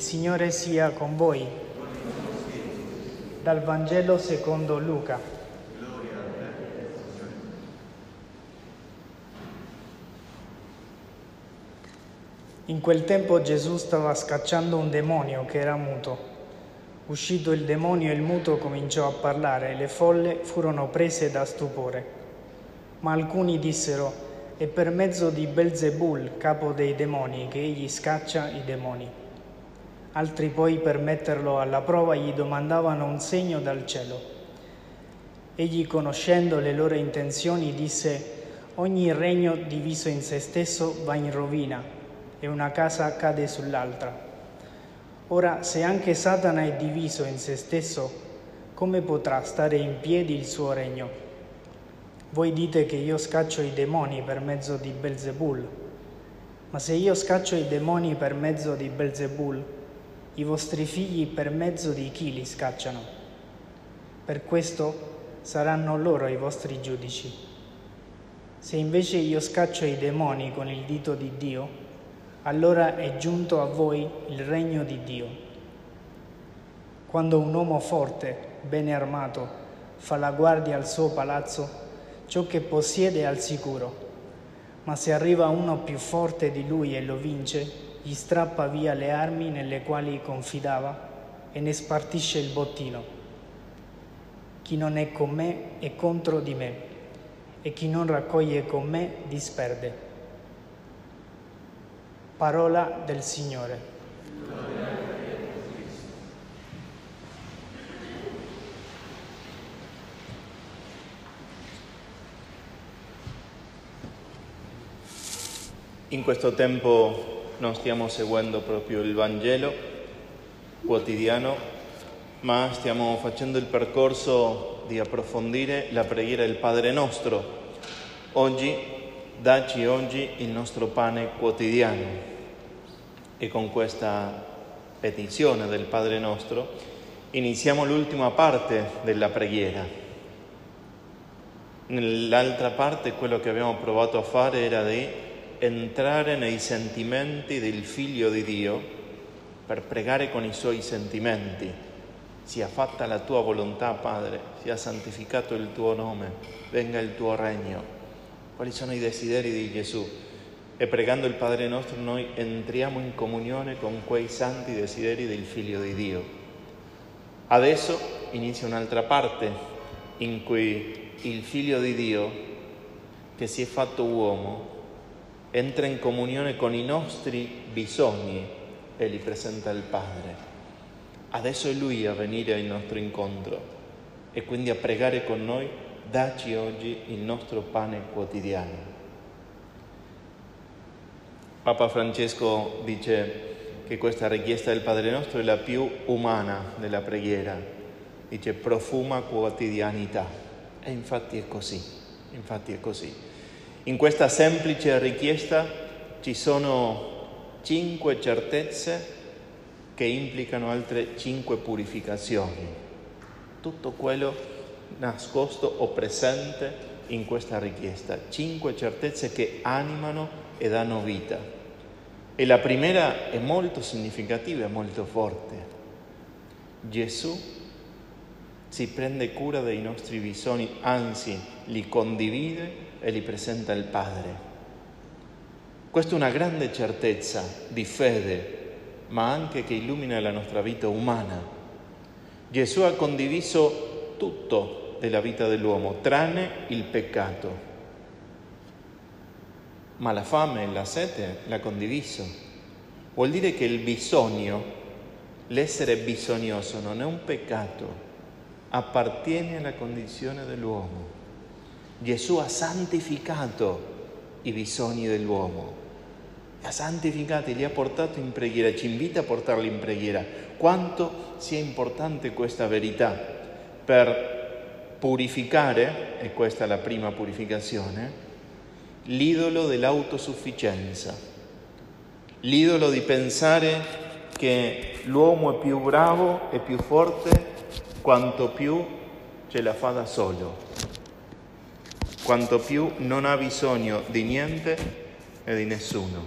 Signore sia con voi. Dal Vangelo secondo Luca. In quel tempo Gesù stava scacciando un demonio che era muto. Uscito il demonio, il muto cominciò a parlare e le folle furono prese da stupore. Ma alcuni dissero, è per mezzo di Belzebul, capo dei demoni, che egli scaccia i demoni. Altri poi, per metterlo alla prova, gli domandavano un segno dal cielo. Egli, conoscendo le loro intenzioni, disse, ogni regno diviso in se stesso va in rovina e una casa cade sull'altra. Ora, se anche Satana è diviso in se stesso, come potrà stare in piedi il suo regno? Voi dite che io scaccio i demoni per mezzo di Belzebul, ma se io scaccio i demoni per mezzo di Belzebul, i vostri figli per mezzo di chi li scacciano? Per questo saranno loro i vostri giudici. Se invece io scaccio i demoni con il dito di Dio, allora è giunto a voi il regno di Dio. Quando un uomo forte, bene armato, fa la guardia al suo palazzo, ciò che possiede al sicuro. Ma se arriva uno più forte di lui e lo vince, gli strappa via le armi nelle quali confidava e ne spartisce il bottino. Chi non è con me è contro di me e chi non raccoglie con me disperde. Parola del Signore. In questo tempo non stiamo seguendo proprio il Vangelo quotidiano, ma stiamo facendo il percorso di approfondire la preghiera del Padre nostro. Oggi, dacci oggi il nostro pane quotidiano. E con questa petizione del Padre nostro iniziamo l'ultima parte della preghiera. Nell'altra parte quello che abbiamo provato a fare era di entrare nei sentimenti del Figlio di Dio per pregare con i suoi sentimenti. Sia fatta la tua volontà, Padre, sia santificato il tuo nome, venga il tuo regno. Quali sono i desideri di Gesù? E pregando il Padre nostro noi entriamo in comunione con quei santi desideri del Figlio di Dio. Adesso inizia un'altra parte in cui il Figlio di Dio, che si è fatto uomo, entra in comunione con i nostri bisogni e li presenta al Padre. Adesso è Lui a venire al nostro incontro e quindi a pregare con noi, dacci oggi il nostro pane quotidiano. Papa Francesco dice che questa richiesta del Padre nostro è la più umana della preghiera, dice profuma quotidianità e infatti è così, infatti è così. In questa semplice richiesta ci sono cinque certezze che implicano altre cinque purificazioni. Tutto quello nascosto o presente in questa richiesta. Cinque certezze che animano e danno vita. E la prima è molto significativa e molto forte. Gesù si prende cura dei nostri bisogni, anzi li condivide e li presenta il Padre. Questa è una grande certezza di fede, ma anche che illumina la nostra vita umana. Gesù ha condiviso tutto della vita dell'uomo, tranne il peccato. Ma la fame e la sete l'ha condiviso. Vuol dire che il bisogno, l'essere bisognoso, non è un peccato, appartiene alla condizione dell'uomo. Gesù ha santificato i bisogni dell'uomo, li ha santificati, li ha portati in preghiera, ci invita a portarli in preghiera. Quanto sia importante questa verità per purificare, e questa è la prima purificazione, l'idolo dell'autosufficienza, l'idolo di pensare che l'uomo è più bravo e più forte quanto più ce la fa da solo quanto più non ha bisogno di niente e di nessuno.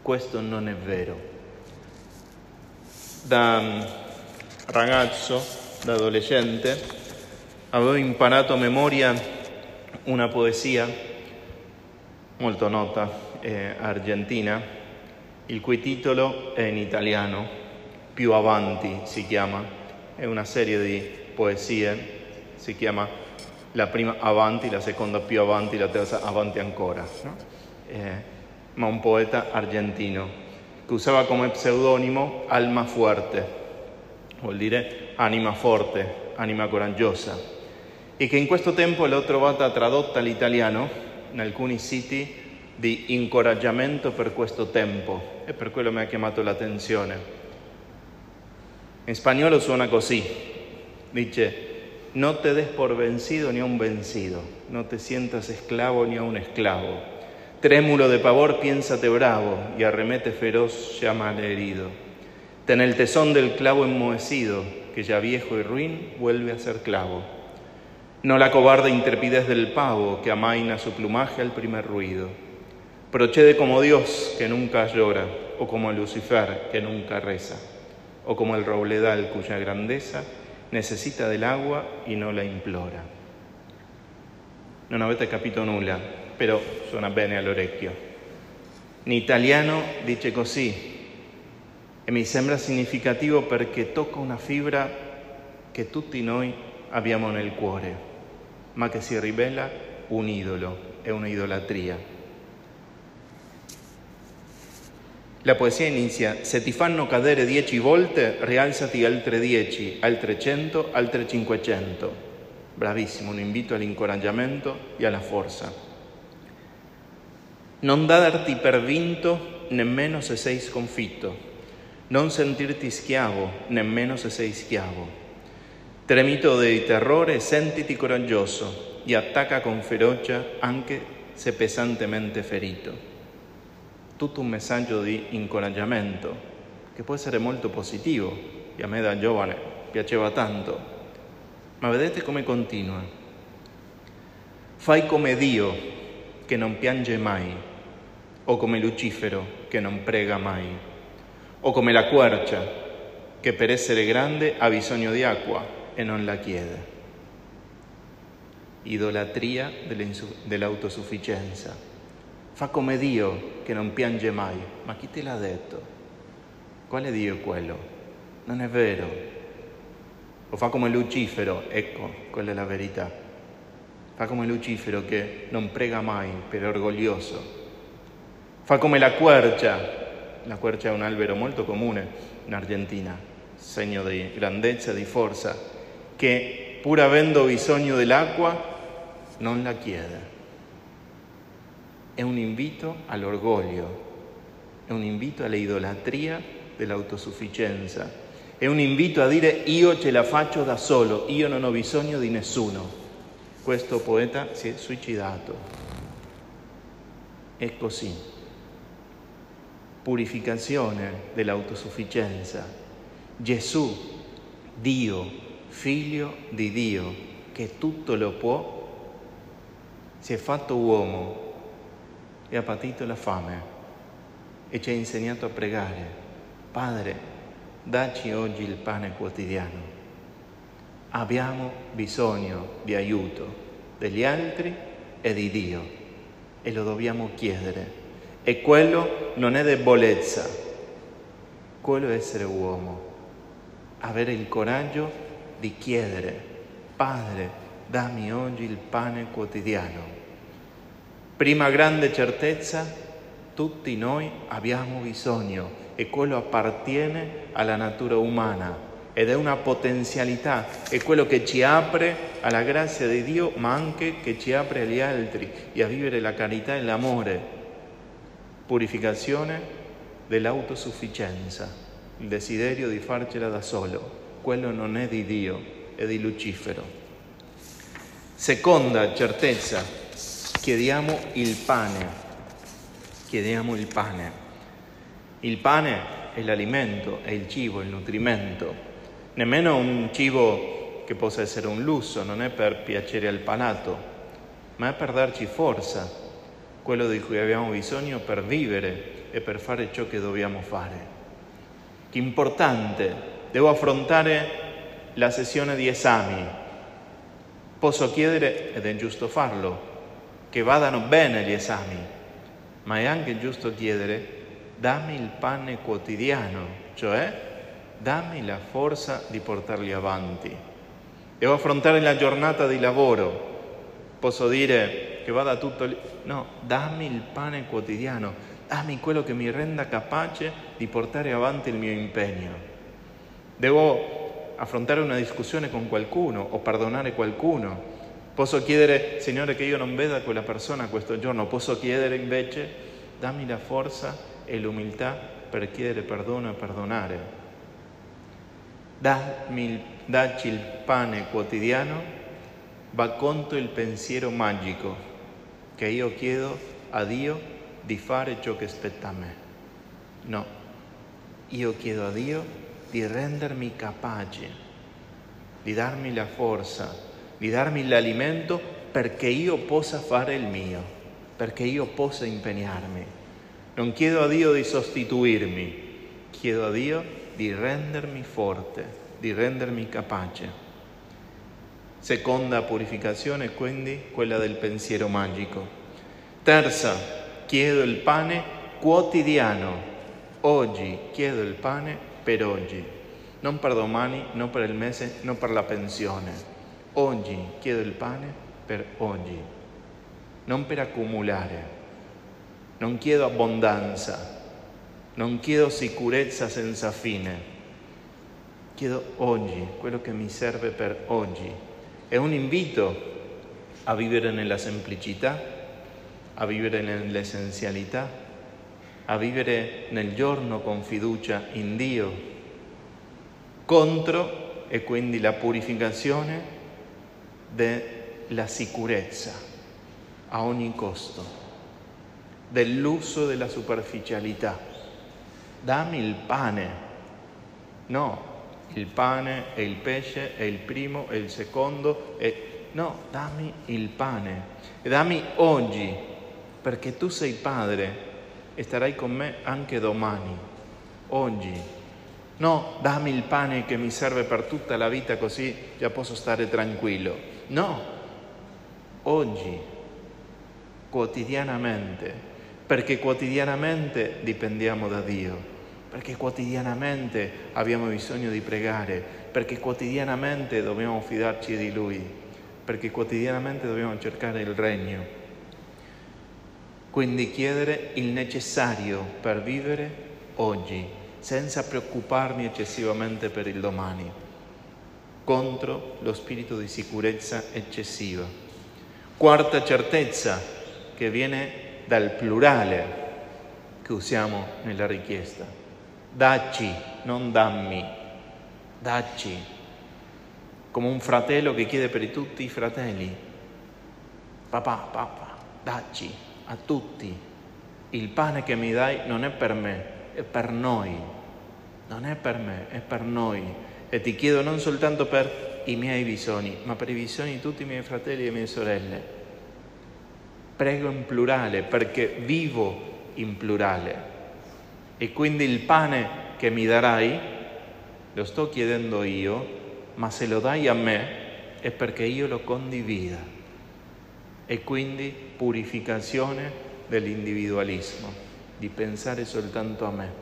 Questo non è vero. Da mm, ragazzo, da adolescente, avevo imparato a memoria una poesia molto nota eh, argentina, il cui titolo è in italiano, Più avanti si chiama, è una serie di poesie, si chiama la prima avanti, la seconda più avanti, la terza avanti ancora, no? eh, ma un poeta argentino che usava come pseudonimo Alma Fuerte, vuol dire anima forte, anima coraggiosa, e che in questo tempo l'ho trovata tradotta all'italiano in alcuni siti di incoraggiamento per questo tempo e per quello mi ha chiamato l'attenzione. In spagnolo suona così, dice, no te des por vencido ni a un vencido, no te sientas esclavo ni a un esclavo Trémulo de pavor, piénsate bravo y arremete feroz, llama al herido. Ten el tesón del clavo enmohecido, que ya viejo y ruin vuelve a ser clavo. No la cobarde intrepidez del pavo que amaina su plumaje al primer ruido. Procede como Dios que nunca llora, o como Lucifer que nunca reza, o como el robledal cuya grandeza necesita del agua y no la implora. Non avete capito nulla, però suona bene all'orecchio. In italiano dice così e mi sembra significativo perché tocca una fibra che tutti noi abbiamo nel cuore, ma che si rivela un idolo, è un'idolatria. La poesia inizia, se ti fanno cadere dieci volte, rialzati altre dieci, altre cento, altre cinquecento. Bravissimo, un invito all'incoraggiamento e alla forza. Non darti per vinto nemmeno se sei sconfitto, non sentirti schiavo nemmeno se sei schiavo. Tremito di terrore, sentiti coraggioso e attacca con ferocia anche se pesantemente ferito. Tutto un messaggio di incoraggiamento che può essere molto positivo e a me da giovane piaceva tanto. Ma vedete come continua. Fai come Dio che non piange mai, o come Lucifero che non prega mai, o come la quercia che per essere grande ha bisogno di acqua e non la chiede. Idolatria dell'autosufficienza. Fa come Dio che non piange mai. Ma chi te l'ha detto? Quale Dio è quello? Non è vero. O fa come Lucifero, ecco, quella è la verità. Fa come Lucifero che non prega mai per orgoglioso. Fa come la quercia. La quercia è un albero molto comune in Argentina, segno di grandezza, di forza, che pur avendo bisogno dell'acqua non la chiede. È un invito all'orgoglio, è un invito all'idolatria dell'autosufficienza, è un invito a dire io ce la faccio da solo, io non ho bisogno di nessuno questo poeta si è suicidato. È così. Purificazione dell'autosufficienza. Gesù, Dio, figlio di Dio, che tutto lo può, si fatto uomo e ha patito la fame e ci ha insegnato a pregare. Padre, dacci oggi il pane quotidiano abbiamo bisogno di aiuto degli altri e di Dio e lo dobbiamo chiedere. E quello non è debolezza, quello è essere uomo, avere il coraggio di chiedere, Padre, dammi oggi il pane quotidiano. Prima grande certezza, tutti noi abbiamo bisogno e quello appartiene alla natura umana ed è una potenzialità, è quello che ci apre alla grazia di Dio, ma anche che ci apre agli altri e a vivere la carità e l'amore. Purificazione dell'autosufficienza, il desiderio di farcela da solo, quello non è di Dio, è di Lucifero. Seconda certezza, chiediamo il pane, chiediamo il pane. Il pane è l'alimento, è il cibo, il nutrimento nemmeno un cibo che possa essere un lusso, non è per piacere al palato, ma è per darci forza, quello di cui abbiamo bisogno per vivere e per fare ciò che dobbiamo fare. importante, devo affrontare la sessione di esami. Posso chiedere, ed è giusto farlo, che vadano bene gli esami, ma è anche giusto chiedere dammi il pane quotidiano, cioè dammi la forza di portarli avanti. Devo affrontare la giornata di lavoro, posso dire che vada tutto lì, no, dammi il pane quotidiano, dammi quello che mi renda capace di portare avanti il mio impegno. Devo affrontare una discussione con qualcuno o perdonare qualcuno. Posso chiedere, Signore, che io non veda quella persona questo giorno. Posso chiedere invece, dammi la forza e l'umiltà per chiedere perdono e perdonare. Dammi, dacci il pane quotidiano, va contro il pensiero magico che io chiedo a Dio di fare ciò che spetta a me. No, io chiedo a Dio di rendermi capace, di darmi la forza, di darmi l'alimento perché io possa fare il mio, perché io possa impegnarmi. Non chiedo a Dio di sostituirmi, chiedo a Dio di rendermi forte, di rendermi capace. Seconda purificazione, quindi, quella del pensiero magico. Terza, chiedo il pane quotidiano. Oggi chiedo il pane per oggi, non per domani, non per il mese, non per la pensione. Oggi chiedo il pane per oggi, non per accumulare. Non chiedo abbondanza, non chiedo sicurezza senza fine. Chiedo oggi quello che mi serve per oggi. È un invito a vivere nella semplicità, a vivere nell'essenzialità a vivere nel giorno con fiducia in Dio, contro e quindi la purificazione della sicurezza a ogni costo, dell'uso della superficialità. Dammi il pane, no, il pane e il pesce è il primo e il secondo, e... no, dammi il pane e dammi oggi, perché tu sei padre e starai con me anche domani, oggi. No, dammi il pane che mi serve per tutta la vita così già posso stare tranquillo. No, oggi, quotidianamente, perché quotidianamente dipendiamo da Dio, perché quotidianamente abbiamo bisogno di pregare, perché quotidianamente dobbiamo fidarci di Lui, perché quotidianamente dobbiamo cercare il regno. Quindi chiedere il necessario per vivere oggi, senza preoccuparmi eccessivamente per il domani, contro lo spirito di sicurezza eccessiva. Quarta certezza che viene dal plurale che usiamo nella richiesta. Dacci, non dammi, dacci, come un fratello che chiede per tutti i fratelli. Papà, papà, dacci a tutti, il pane che mi dai non è per me, è per noi, non è per me, è per noi. E ti chiedo non soltanto per i miei bisogni, ma per i bisogni di tutti i miei fratelli e mie sorelle. Prego in plurale perché vivo in plurale. E quindi il pane che mi darai lo sto chiedendo io, ma se lo dai a me è perché io lo condivida e quindi purificazione dell'individualismo, di pensare soltanto a me,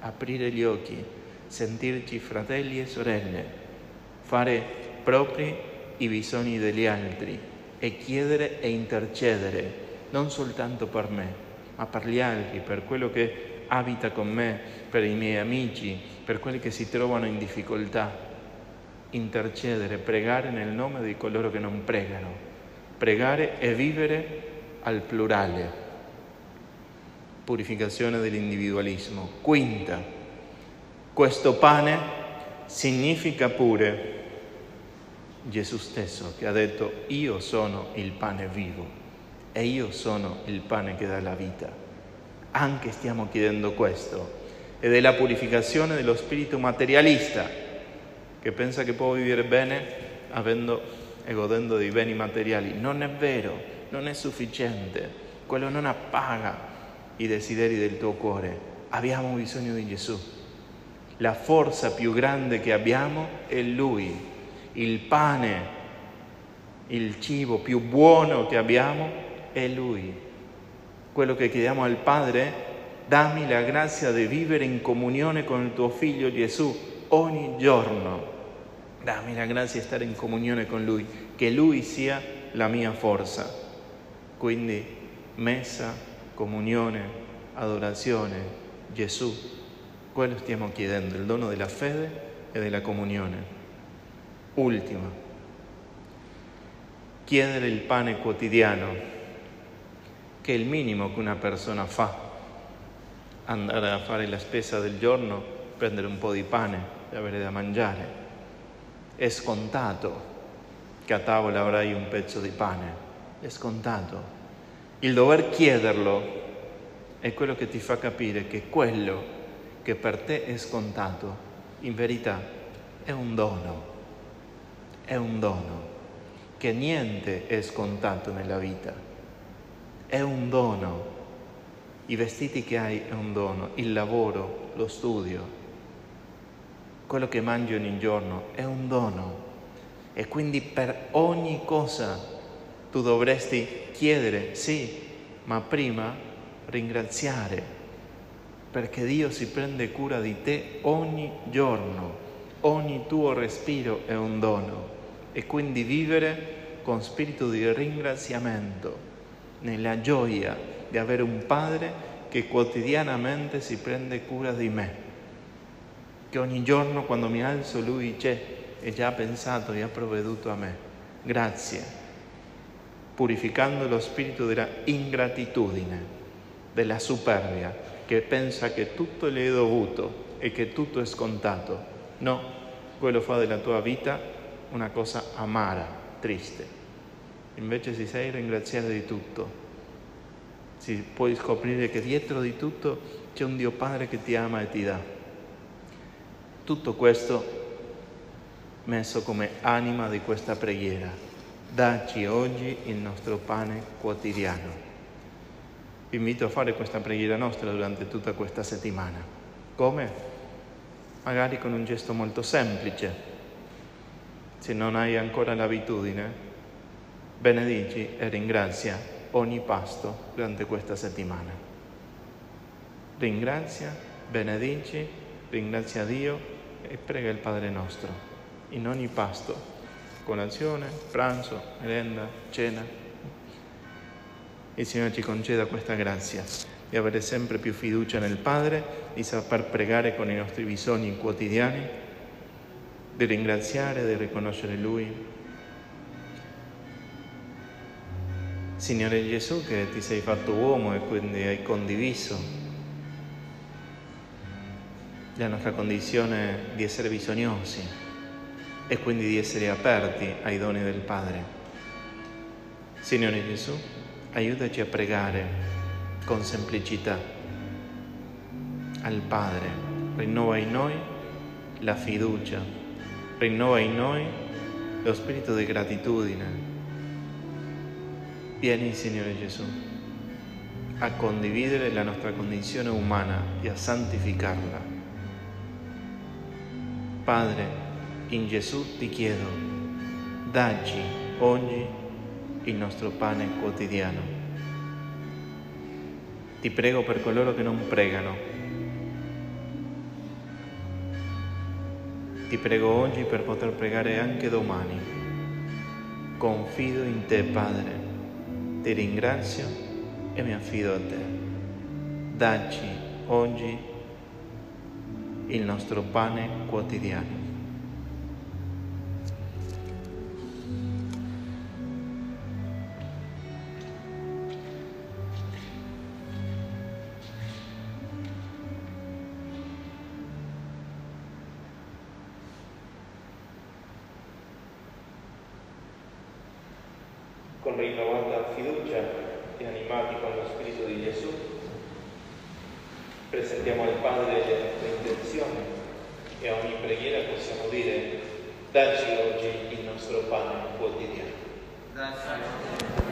aprire gli occhi, sentirci fratelli e sorelle, fare propri i bisogni degli altri e chiedere e intercedere non soltanto per me, ma per gli altri, per quello che abita con me, per i miei amici, per quelli che si trovano in difficoltà. Intercedere, pregare nel nome di coloro che non pregano pregare e vivere al plurale. Purificazione dell'individualismo. Quinta, questo pane significa pure Gesù stesso che ha detto io sono il pane vivo e io sono il pane che dà la vita. Anche stiamo chiedendo questo ed è la purificazione dello spirito materialista che pensa che può vivere bene avendo e godendo dei beni materiali. Non è vero, non è sufficiente, quello non appaga i desideri del tuo cuore. Abbiamo bisogno di Gesù. La forza più grande che abbiamo è Lui, il pane, il cibo più buono che abbiamo è Lui. Quello che chiediamo al Padre dammi la grazia di vivere in comunione con il tuo figlio Gesù ogni giorno. Dammi la grazia di stare in comunione con Lui, che Lui sia la mia forza. Quindi messa, comunione, adorazione, Gesù. Quello stiamo chiedendo, il dono della fede e della comunione. Ultima, chiedere il pane quotidiano, che è il minimo che una persona fa. Andare a fare la spesa del giorno, prendere un po' di pane e avere da mangiare è scontato che a tavola avrai un pezzo di pane, è scontato. Il dover chiederlo è quello che ti fa capire che quello che per te è scontato, in verità, è un dono, è un dono, che niente è scontato nella vita, è un dono. I vestiti che hai è un dono, il lavoro, lo studio, quello che mangi ogni giorno è un dono e quindi per ogni cosa tu dovresti chiedere sì, ma prima ringraziare perché Dio si prende cura di te ogni giorno, ogni tuo respiro è un dono. E quindi vivere con spirito di ringraziamento, nella gioia di avere un Padre che quotidianamente si prende cura di me. Che ogni giorno quando mi alzo lui c'è e già ha pensato e ha provveduto a me. Grazie, purificando lo spirito della ingratitudine, della superbia, che pensa che tutto le è dovuto e che tutto è scontato. No, quello fa della tua vita una cosa amara, triste. Invece si sai ringraziare di tutto, si puoi scoprire che dietro di tutto c'è un Dio Padre che ti ama e ti dà. Tutto questo messo come anima di questa preghiera. Dacci oggi il nostro pane quotidiano. Vi invito a fare questa preghiera nostra durante tutta questa settimana. Come? Magari con un gesto molto semplice. Se non hai ancora l'abitudine, benedici e ringrazia ogni pasto durante questa settimana. Ringrazia, benedici, ringrazia Dio e prega il Padre nostro in ogni pasto, colazione, pranzo, merenda, cena. Il Signore ci conceda questa grazia di avere sempre più fiducia nel Padre, di saper pregare con i nostri bisogni quotidiani, di ringraziare, di riconoscere Lui. Signore Gesù, che ti sei fatto uomo e quindi hai condiviso la nostra condizione di essere bisognosi e quindi di essere aperti ai doni del Padre. Signore Gesù, aiutaci a pregare con semplicità al Padre, rinnova in noi la fiducia, rinnova in noi lo spirito di gratitudine. Vieni, Signore Gesù, a condividere la nostra condizione umana e a santificarla. Padre, in Gesù ti chiedo, dacci oggi il nostro pane quotidiano. Ti prego per coloro che non pregano. Ti prego oggi per poter pregare anche domani. Confido in te, Padre. Ti ringrazio e mi affido a te. Dacci oggi il nostro pane quotidiano. Con rinnovata fiducia e animati con lo Spirito di Gesù, presentiamo al Padre le nostre intenzioni e a ogni preghiera possiamo dire dacci oggi il nostro pane quotidiano. Grazie.